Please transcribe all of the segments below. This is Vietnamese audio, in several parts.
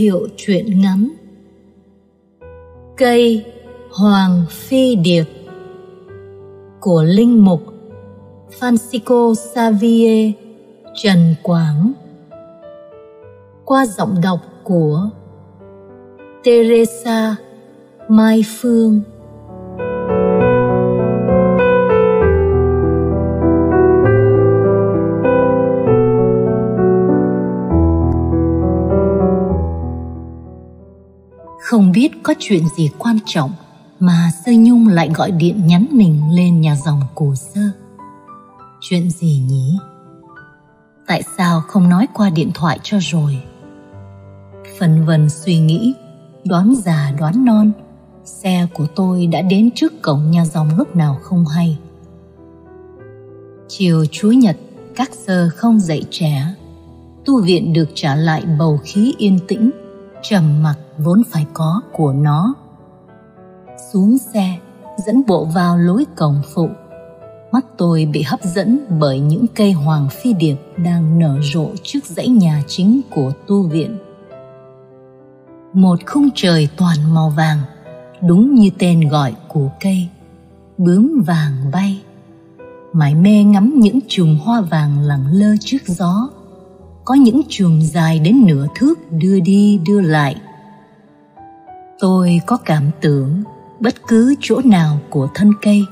hiệu thiệu truyện ngắn. Cây Hoàng Phi Điệp của Linh Mục Francisco Xavier Trần Quảng. Qua giọng đọc của Teresa Mai Phương. Không biết có chuyện gì quan trọng mà Sơ Nhung lại gọi điện nhắn mình lên nhà dòng cổ sơ. Chuyện gì nhỉ? Tại sao không nói qua điện thoại cho rồi? Phần vần suy nghĩ, đoán già đoán non, xe của tôi đã đến trước cổng nhà dòng lúc nào không hay. Chiều Chúa Nhật, các giờ không dậy trẻ, tu viện được trả lại bầu khí yên tĩnh trầm mặc vốn phải có của nó. Xuống xe, dẫn bộ vào lối cổng phụ. Mắt tôi bị hấp dẫn bởi những cây hoàng phi điệp đang nở rộ trước dãy nhà chính của tu viện. Một khung trời toàn màu vàng, đúng như tên gọi của cây, bướm vàng bay. Mải mê ngắm những chùm hoa vàng lẳng lơ trước gió. Có những chùm dài đến nửa thước đưa đi đưa lại tôi có cảm tưởng bất cứ chỗ nào của thân cây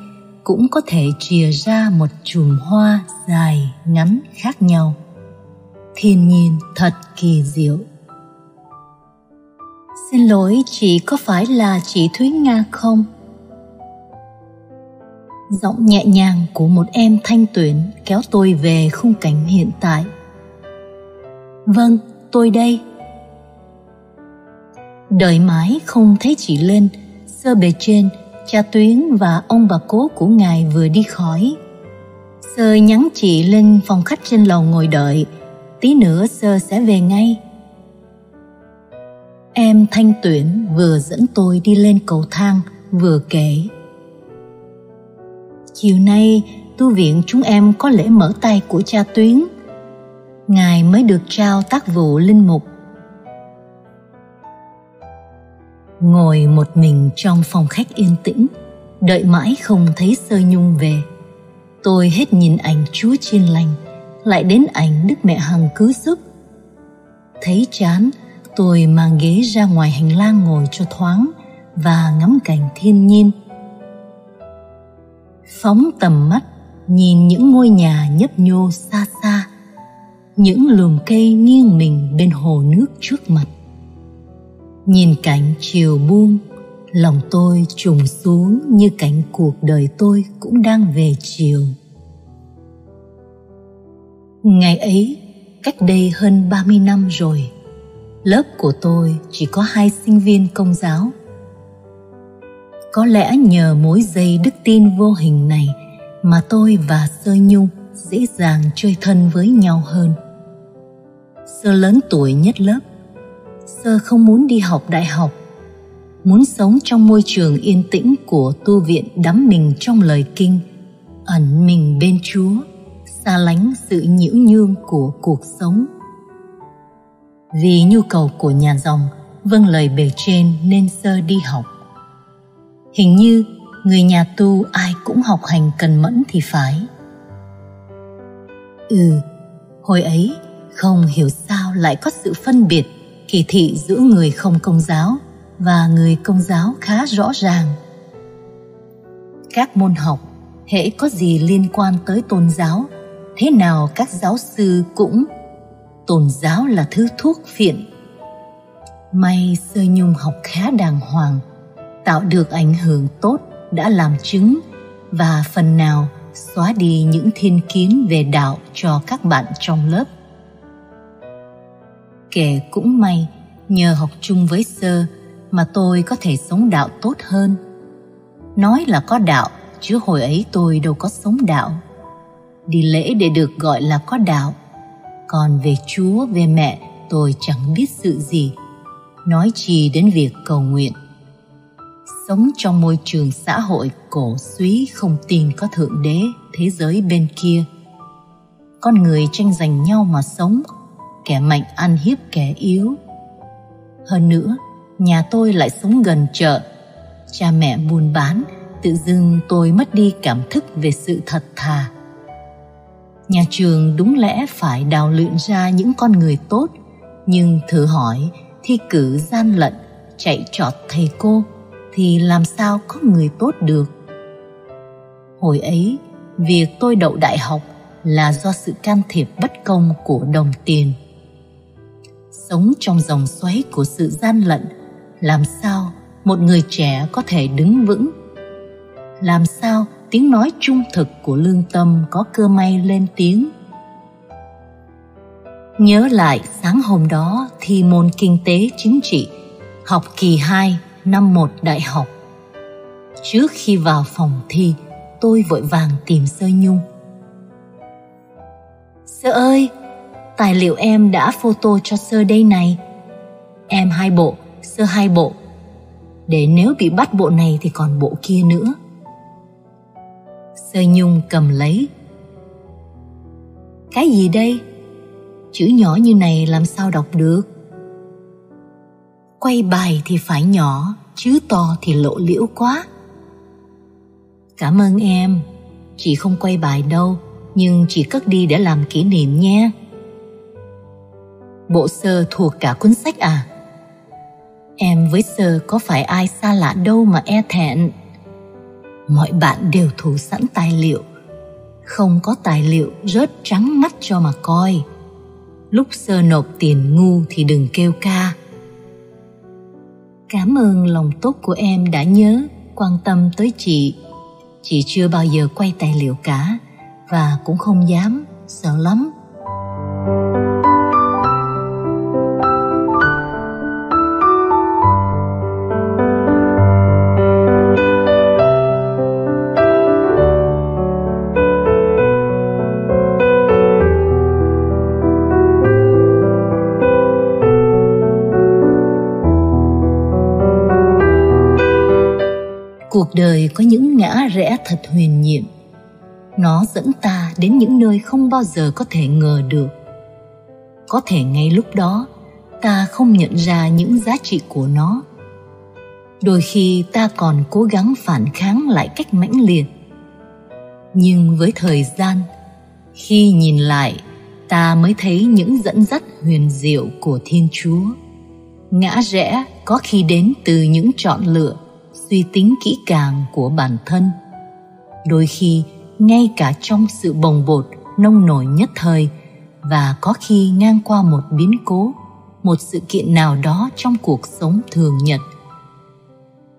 cũng có thể chìa ra một chùm hoa dài ngắn khác nhau. Thiên nhiên thật kỳ diệu. Xin lỗi chị có phải là chị thúy nga không? Giọng nhẹ nhàng của một em thanh tuyển kéo tôi về khung cảnh hiện tại. Vâng, tôi đây. Đợi mãi không thấy chị lên, sơ bề trên, cha Tuyến và ông bà cố của ngài vừa đi khỏi. Sơ nhắn chị lên phòng khách trên lầu ngồi đợi, tí nữa sơ sẽ về ngay. Em Thanh Tuyển vừa dẫn tôi đi lên cầu thang, vừa kể. Chiều nay, tu viện chúng em có lễ mở tay của cha Tuyến – Ngài mới được trao tác vụ linh mục. Ngồi một mình trong phòng khách yên tĩnh, đợi mãi không thấy sơ nhung về. Tôi hết nhìn ảnh Chúa Chiên Lành, lại đến ảnh Đức Mẹ Hằng cứu giúp. Thấy chán, tôi mang ghế ra ngoài hành lang ngồi cho thoáng và ngắm cảnh thiên nhiên. Phóng tầm mắt, nhìn những ngôi nhà nhấp nhô xa xa, những lùm cây nghiêng mình bên hồ nước trước mặt nhìn cảnh chiều buông, lòng tôi trùng xuống như cảnh cuộc đời tôi cũng đang về chiều. Ngày ấy, cách đây hơn 30 năm rồi, lớp của tôi chỉ có hai sinh viên công giáo. Có lẽ nhờ mối dây đức tin vô hình này mà tôi và sơ nhung dễ dàng chơi thân với nhau hơn. Sơ lớn tuổi nhất lớp Sơ không muốn đi học đại học Muốn sống trong môi trường yên tĩnh của tu viện đắm mình trong lời kinh Ẩn mình bên Chúa Xa lánh sự nhiễu nhương của cuộc sống. Vì nhu cầu của nhà dòng Vâng lời bề trên nên Sơ đi học. Hình như người nhà tu ai cũng học hành cần mẫn thì phải. Ừ, hồi ấy không hiểu sao lại có sự phân biệt kỳ thị giữa người không công giáo và người công giáo khá rõ ràng. Các môn học hễ có gì liên quan tới tôn giáo? Thế nào các giáo sư cũng? Tôn giáo là thứ thuốc phiện. May sơ nhung học khá đàng hoàng, tạo được ảnh hưởng tốt đã làm chứng và phần nào xóa đi những thiên kiến về đạo cho các bạn trong lớp. Kể cũng may, nhờ học chung với sơ mà tôi có thể sống đạo tốt hơn. Nói là có đạo, chứ hồi ấy tôi đâu có sống đạo. Đi lễ để được gọi là có đạo. Còn về Chúa, về mẹ, tôi chẳng biết sự gì. Nói chi đến việc cầu nguyện. Sống trong môi trường xã hội cổ suý không tin có thượng đế, thế giới bên kia. Con người tranh giành nhau mà sống kẻ mạnh ăn hiếp kẻ yếu Hơn nữa, nhà tôi lại sống gần chợ. Cha mẹ buôn bán, tự dưng tôi mất đi cảm thức về sự thật thà. Nhà trường đúng lẽ phải đào luyện ra những con người tốt, nhưng thử hỏi thi cử gian lận, chạy trọt thầy cô thì làm sao có người tốt được. Hồi ấy, việc tôi đậu đại học là do sự can thiệp bất công của đồng tiền sống trong dòng xoáy của sự gian lận, làm sao một người trẻ có thể đứng vững? Làm sao tiếng nói trung thực của lương tâm có cơ may lên tiếng? Nhớ lại sáng hôm đó thi môn kinh tế chính trị, học kỳ 2 năm 1 đại học. Trước khi vào phòng thi, tôi vội vàng tìm sơ nhung. Sơ ơi tài liệu em đã photo cho sơ đây này. Em hai bộ, sơ hai bộ. Để nếu bị bắt bộ này thì còn bộ kia nữa. Sơ Nhung cầm lấy. Cái gì đây? Chữ nhỏ như này làm sao đọc được? Quay bài thì phải nhỏ, chữ to thì lộ liễu quá. Cảm ơn em, chị không quay bài đâu, nhưng chị cất đi để làm kỷ niệm nhé. Bộ sơ thuộc cả cuốn sách à? Em với sơ có phải ai xa lạ đâu mà e thẹn. Mọi bạn đều thủ sẵn tài liệu. Không có tài liệu rớt trắng mắt cho mà coi. Lúc sơ nộp tiền ngu thì đừng kêu ca. Cảm ơn lòng tốt của em đã nhớ, quan tâm tới chị. Chị chưa bao giờ quay tài liệu cả và cũng không dám, sợ lắm. Cuộc đời có những ngã rẽ thật huyền nhiệm. Nó dẫn ta đến những nơi không bao giờ có thể ngờ được. Có thể ngay lúc đó, ta không nhận ra những giá trị của nó. Đôi khi ta còn cố gắng phản kháng lại cách mãnh liệt. Nhưng với thời gian, khi nhìn lại, ta mới thấy những dẫn dắt huyền diệu của thiên chúa. Ngã rẽ có khi đến từ những chọn lựa suy tính kỹ càng của bản thân. Đôi khi, ngay cả trong sự bồng bột, nông nổi nhất thời và có khi ngang qua một biến cố, một sự kiện nào đó trong cuộc sống thường nhật.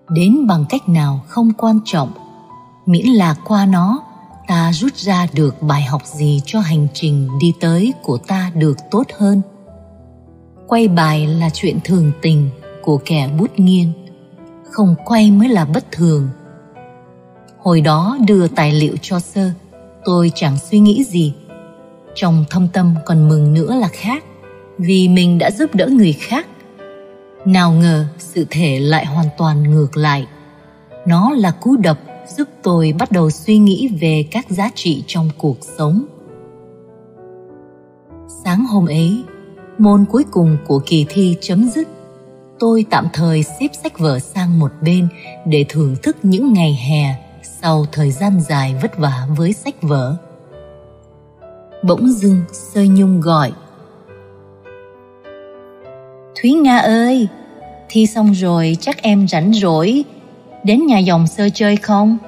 Đến bằng cách nào không quan trọng, miễn là qua nó, ta rút ra được bài học gì cho hành trình đi tới của ta được tốt hơn. Quay bài là chuyện thường tình của kẻ bút nghiêng không quay mới là bất thường. Hồi đó đưa tài liệu cho sơ, tôi chẳng suy nghĩ gì. Trong thâm tâm còn mừng nữa là khác, vì mình đã giúp đỡ người khác. Nào ngờ sự thể lại hoàn toàn ngược lại. Nó là cú đập giúp tôi bắt đầu suy nghĩ về các giá trị trong cuộc sống. Sáng hôm ấy, môn cuối cùng của kỳ thi chấm dứt tôi tạm thời xếp sách vở sang một bên để thưởng thức những ngày hè sau thời gian dài vất vả với sách vở. Bỗng dưng Sơ Nhung gọi Thúy Nga ơi, thi xong rồi chắc em rảnh rỗi, đến nhà dòng sơ chơi không?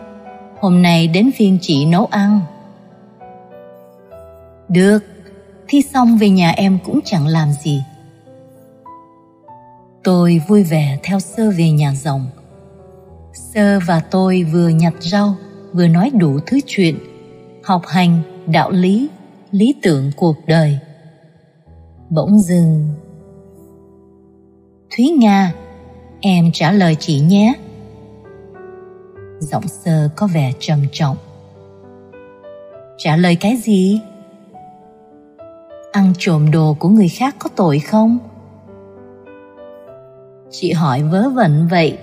Hôm nay đến phiên chị nấu ăn. Được, thi xong về nhà em cũng chẳng làm gì Tôi vui vẻ theo sơ về nhà rồng. Sơ và tôi vừa nhặt rau, vừa nói đủ thứ chuyện, học hành, đạo lý, lý tưởng cuộc đời. Bỗng dừng Thúy Nga, em trả lời chị nhé. Giọng sơ có vẻ trầm trọng. Trả lời cái gì? Ăn trộm đồ của người khác có tội không? Chị hỏi vớ vẩn vậy.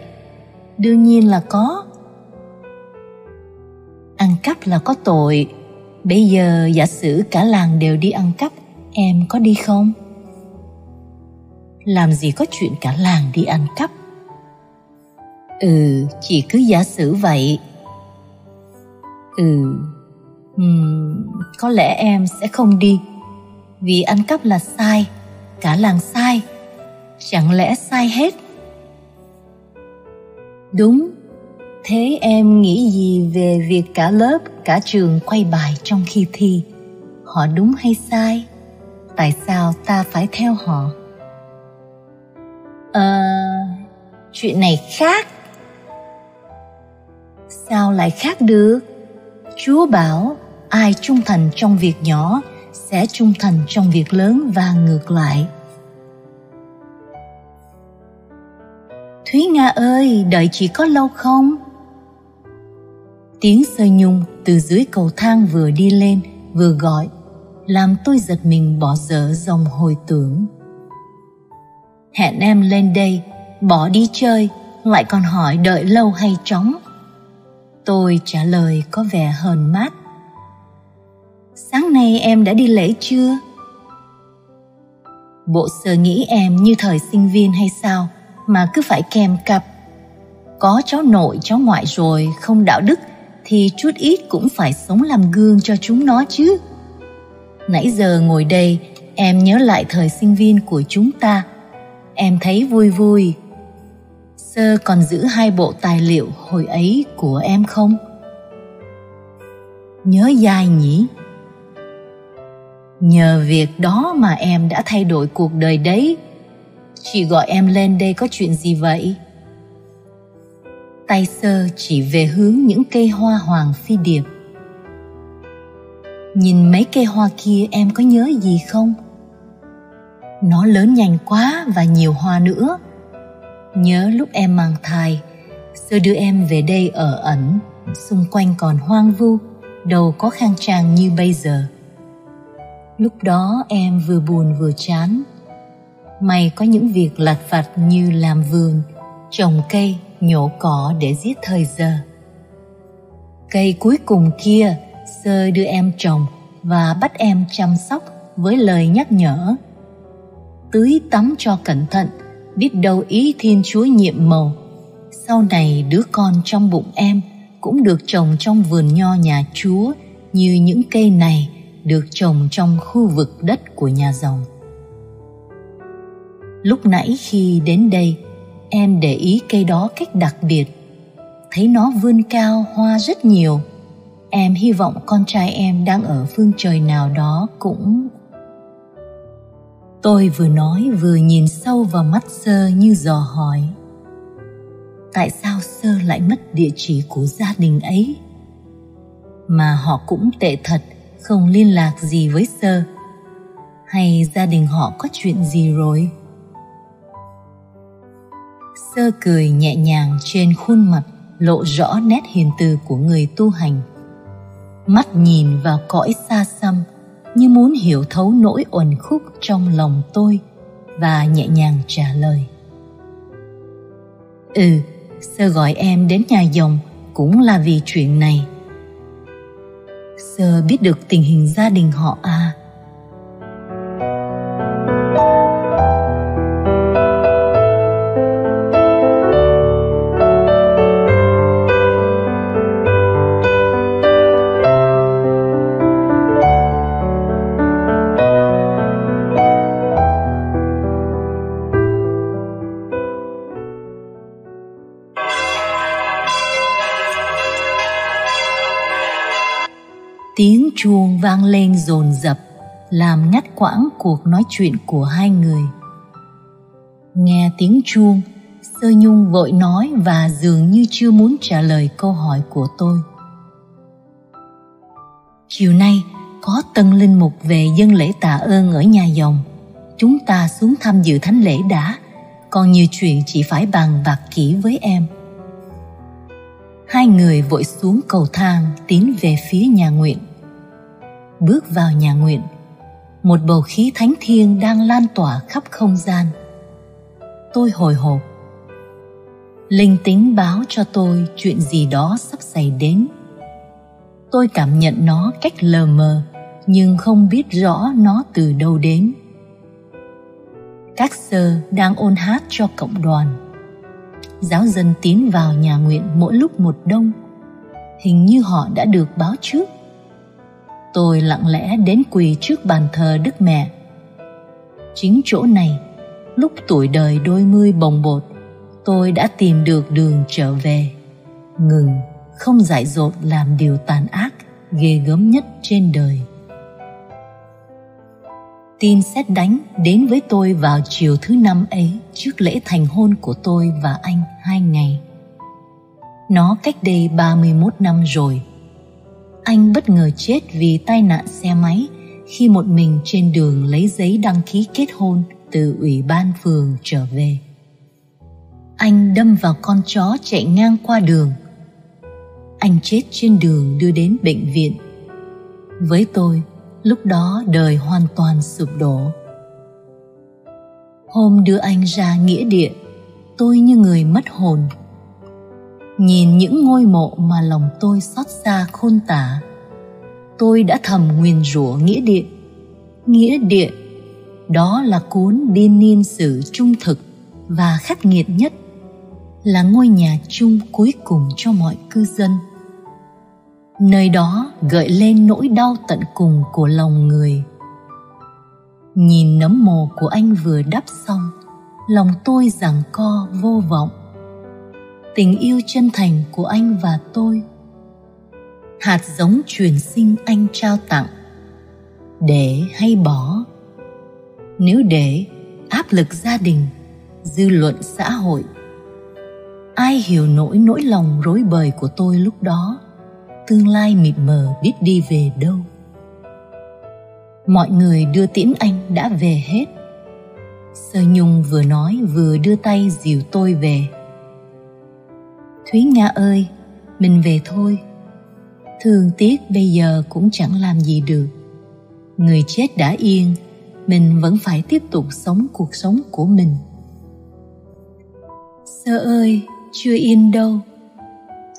Đương nhiên là có. Ăn cắp là có tội. Bây giờ giả sử cả làng đều đi ăn cắp Em có đi không? làm gì có chuyện cả làng đi ăn cắp? Ừ chị cứ giả sử vậy. Ừ um, có lẽ em sẽ không đi. Vì ăn cắp là sai cả làng sai chẳng lẽ sai hết? Đúng. Thế em nghĩ gì về việc cả lớp, cả trường quay bài trong khi thi? Họ đúng hay sai? Tại sao ta phải theo họ? Ờ chuyện này khác. Sao lại khác được? Chúa bảo, ai trung thành trong việc nhỏ sẽ trung thành trong việc lớn và ngược lại. Thúy nga ơi, đợi chị có lâu không? Tiếng sơ nhung từ dưới cầu thang vừa đi lên, vừa gọi, làm tôi giật mình bỏ dở dòng hồi tưởng. Hẹn em lên đây, bỏ đi chơi, lại còn hỏi đợi lâu hay chóng tôi trả lời có vẻ hờn mát. Sáng nay em đã đi lễ chưa? Bộ sơ nghĩ em như thời sinh viên hay sao? Mà cứ phải kèm cặp. Có cháu nội, cháu ngoại rồi, không đạo đức, thì chút ít cũng phải sống làm gương cho chúng nó chứ. Nãy giờ ngồi đây, em nhớ lại thời sinh viên của chúng ta. Em thấy vui vui. Sơ còn giữ hai bộ tài liệu hồi ấy của em không? Nhớ dài nhỉ? Nhờ việc đó mà em đã thay đổi cuộc đời đấy chị gọi em lên đây có chuyện gì vậy? Tay sơ chỉ về hướng những cây hoa hoàng phi điệp. Nhìn mấy cây hoa kia em có nhớ gì không? Nó lớn nhanh quá và nhiều hoa nữa. Nhớ lúc em mang thai, sơ đưa em về đây ở ẩn, xung quanh còn hoang vu, đâu có khang trang như bây giờ. Lúc đó em vừa buồn vừa chán may có những việc lặt vặt như làm vườn, trồng cây, nhổ cỏ để giết thời giờ. Cây cuối cùng kia, sơ đưa em trồng và bắt em chăm sóc với lời nhắc nhở. Tưới tắm cho cẩn thận, biết đâu ý thiên chúa nhiệm màu. Sau này đứa con trong bụng em cũng được trồng trong vườn nho nhà chúa như những cây này được trồng trong khu vực đất của nhà dòng lúc nãy khi đến đây, em để ý cây đó cách đặc biệt. Thấy nó vươn cao hoa rất nhiều. Em hy vọng con trai em đang ở phương trời nào đó cũng tôi vừa nói vừa nhìn sâu vào mắt sơ như dò hỏi. Tại sao sơ lại mất địa chỉ của gia đình ấy? Mà họ cũng tệ thật, không liên lạc gì với sơ. Hay gia đình họ có chuyện gì rồi? Sơ cười nhẹ nhàng trên khuôn mặt, lộ rõ nét hiền từ của người tu hành. Mắt nhìn vào cõi xa xăm, như muốn hiểu thấu nỗi uẩn khúc trong lòng tôi, và nhẹ nhàng trả lời. Ừ sơ gọi em đến nhà dòng cũng là vì chuyện này. Sơ biết được tình hình gia đình họ à tiếng vang lên dồn dập, làm ngắt quãng cuộc nói chuyện của hai người. Nghe tiếng chuông, sơ nhung vội nói và dường như chưa muốn trả lời câu hỏi của tôi. Chiều nay, có tân linh mục về dân lễ tạ ơn ở nhà dòng. Chúng ta xuống thăm dự thánh lễ đã. Còn nhiều chuyện chỉ phải bàn bạc kỹ với em. Hai người vội xuống cầu thang, tiến về phía nhà nguyện bước vào nhà nguyện. Một bầu khí thánh thiêng đang lan tỏa khắp không gian. Tôi hồi hộp. Linh tính báo cho tôi chuyện gì đó sắp xảy đến. Tôi cảm nhận nó cách lờ mờ, nhưng không biết rõ nó từ đâu đến. Các sơ đang ôn hát cho cộng đoàn. Giáo dân tiến vào nhà nguyện mỗi lúc một đông. Hình như họ đã được báo trước tôi lặng lẽ đến quỳ trước bàn thờ đức mẹ chính chỗ này, lúc tuổi đời đôi mươi bồng bột, tôi đã tìm được đường trở về ngừng, không dại dột làm điều tàn ác, ghê gớm nhất trên đời tin xét đánh đến với tôi vào chiều thứ năm ấy, trước lễ thành hôn của tôi và anh hai ngày. Nó cách đây 31 năm rồi. Anh bất ngờ chết vì tai nạn xe máy khi một mình trên đường lấy giấy đăng ký kết hôn từ ủy ban phường trở về. Anh đâm vào con chó chạy ngang qua đường. Anh chết trên đường đưa đến bệnh viện. Với tôi, lúc đó đời hoàn toàn sụp đổ hôm đưa anh ra nghĩa địa tôi như người mất hồn nhìn những ngôi mộ mà lòng tôi xót xa khôn tả. Tôi đã thầm nguyền rủa nghĩa địa. Nghĩa địa, đó là cuốn biên niên sử trung thực và khắc nghiệt nhất, là ngôi nhà chung cuối cùng cho mọi cư dân. Nơi đó gợi lên nỗi đau tận cùng của lòng người. Nhìn nấm mồ của anh vừa đắp xong, lòng tôi giằng co vô vọng tình yêu chân thành của anh và tôi. Hạt giống truyền sinh anh trao tặng. Để hay bỏ. Nếu để, áp lực gia đình, dư luận xã hội. Ai hiểu nỗi nỗi lòng rối bời của tôi lúc đó? Tương lai mịt mờ biết đi về đâu? Mọi người đưa tiễn anh đã về hết. Sơ nhung vừa nói vừa đưa tay dìu tôi về thúy nga ơi, mình về thôi. Thương tiếc bây giờ cũng chẳng làm gì được. Người chết đã yên, mình vẫn phải tiếp tục sống cuộc sống của mình. Sơ ơi, chưa yên đâu.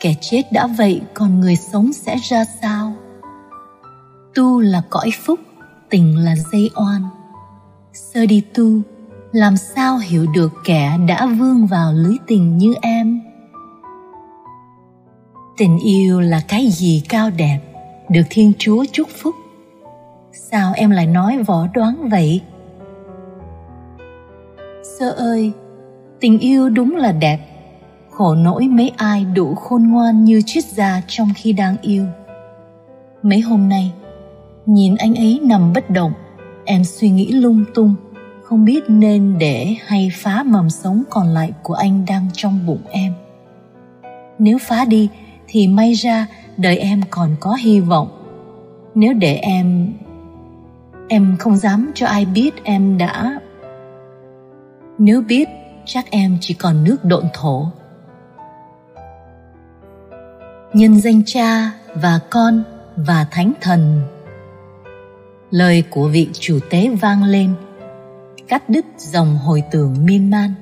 Kẻ chết đã vậy, còn người sống sẽ ra sao? Tu là cõi phúc, tình là dây oan. Sơ đi tu, làm sao hiểu được kẻ đã vương vào lưới tình như em? Tình yêu là cái gì cao đẹp, được thiên chúa chúc phúc. Sao em lại nói võ đoán vậy? Sơ ơi, tình yêu đúng là đẹp. Khổ nỗi mấy ai đủ khôn ngoan như triết gia trong khi đang yêu. Mấy hôm nay, nhìn anh ấy nằm bất động, em suy nghĩ lung tung, không biết nên để hay phá mầm sống còn lại của anh đang trong bụng em. Nếu phá đi thì may ra đời em còn có hy vọng. Nếu để em em không dám cho ai biết em đã. Nếu biết, chắc em chỉ còn nước độn thổ. Nhân danh cha và con và thánh thần. Lời của vị chủ tế vang lên, cắt đứt dòng hồi tưởng miên man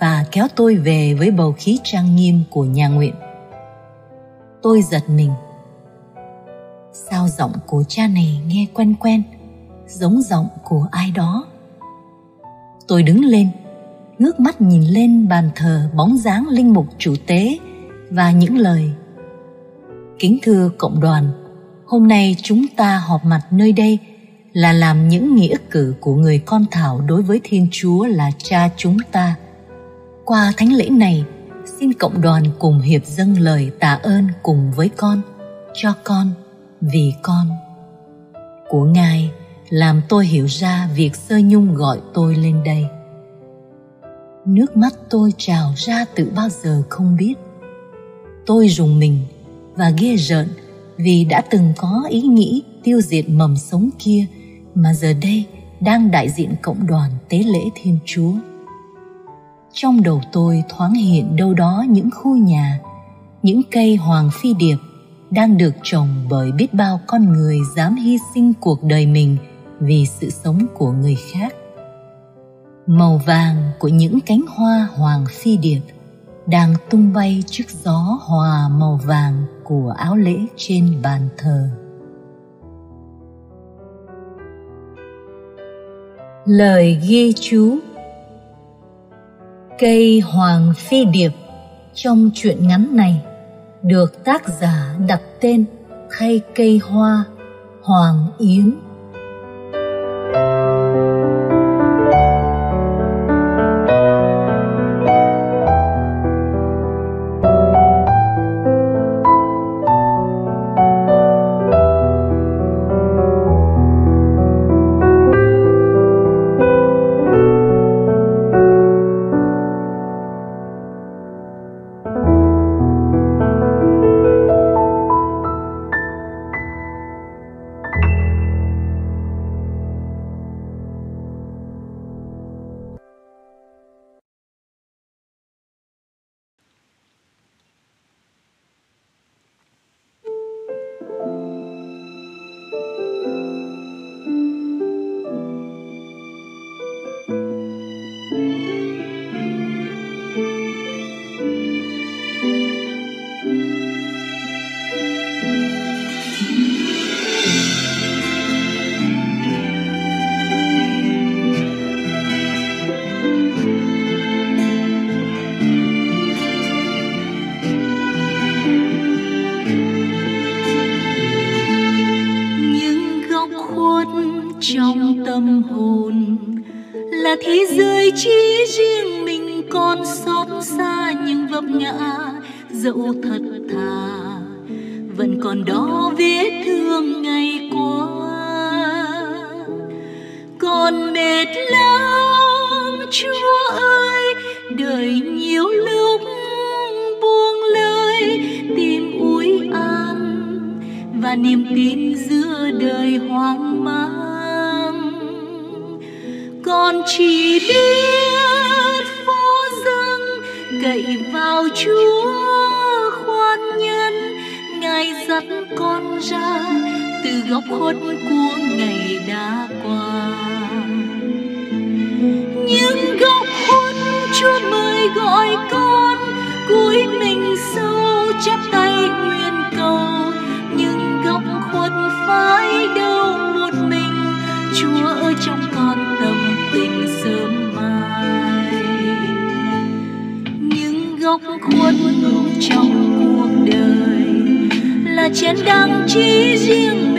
và kéo tôi về với bầu khí trang nghiêm của nhà nguyện tôi giật mình sao giọng của cha này nghe quen quen giống giọng của ai đó tôi đứng lên ngước mắt nhìn lên bàn thờ bóng dáng linh mục chủ tế và những lời Kính thưa cộng đoàn, hôm nay chúng ta họp mặt nơi đây là làm những nghĩa cử của người con Thảo đối với Thiên Chúa là cha chúng ta. Qua thánh lễ này, xin cộng đoàn cùng hiệp dâng lời tạ ơn cùng với con, cho con, vì con. Của Ngài làm tôi hiểu ra việc sơ nhung gọi tôi lên đây. Nước mắt tôi trào ra từ bao giờ không biết. Tôi dùng mình và ghê rợn vì đã từng có ý nghĩ tiêu diệt mầm sống kia mà giờ đây đang đại diện cộng đoàn tế lễ Thiên Chúa. Trong đầu tôi thoáng hiện đâu đó những khu nhà, những cây hoàng phi điệp đang được trồng bởi biết bao con người dám hy sinh cuộc đời mình vì sự sống của người khác. Màu vàng của những cánh hoa hoàng phi điệp đang tung bay trước gió hòa màu vàng của áo lễ trên bàn thờ lời ghi chú Cây Hoàng Phi Điệp trong truyện ngắn này được tác giả đặt tên thay cây hoa Hoàng Yến. niềm tin giữa đời hoang mang. Con chỉ biết phó dâng cậy vào chúa khoan nhân. Ngài dắt con ra từ góc khuất của ngày đã qua. Những góc khuất chúa mời gọi con, cúi mình sâu chắp tay mãi đâu một mình, chúa ở trong con tâm tình sớm mai. Những góc khuất trong cuộc đời là chén đăng trí riêng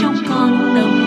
trong con nồng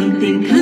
一定可。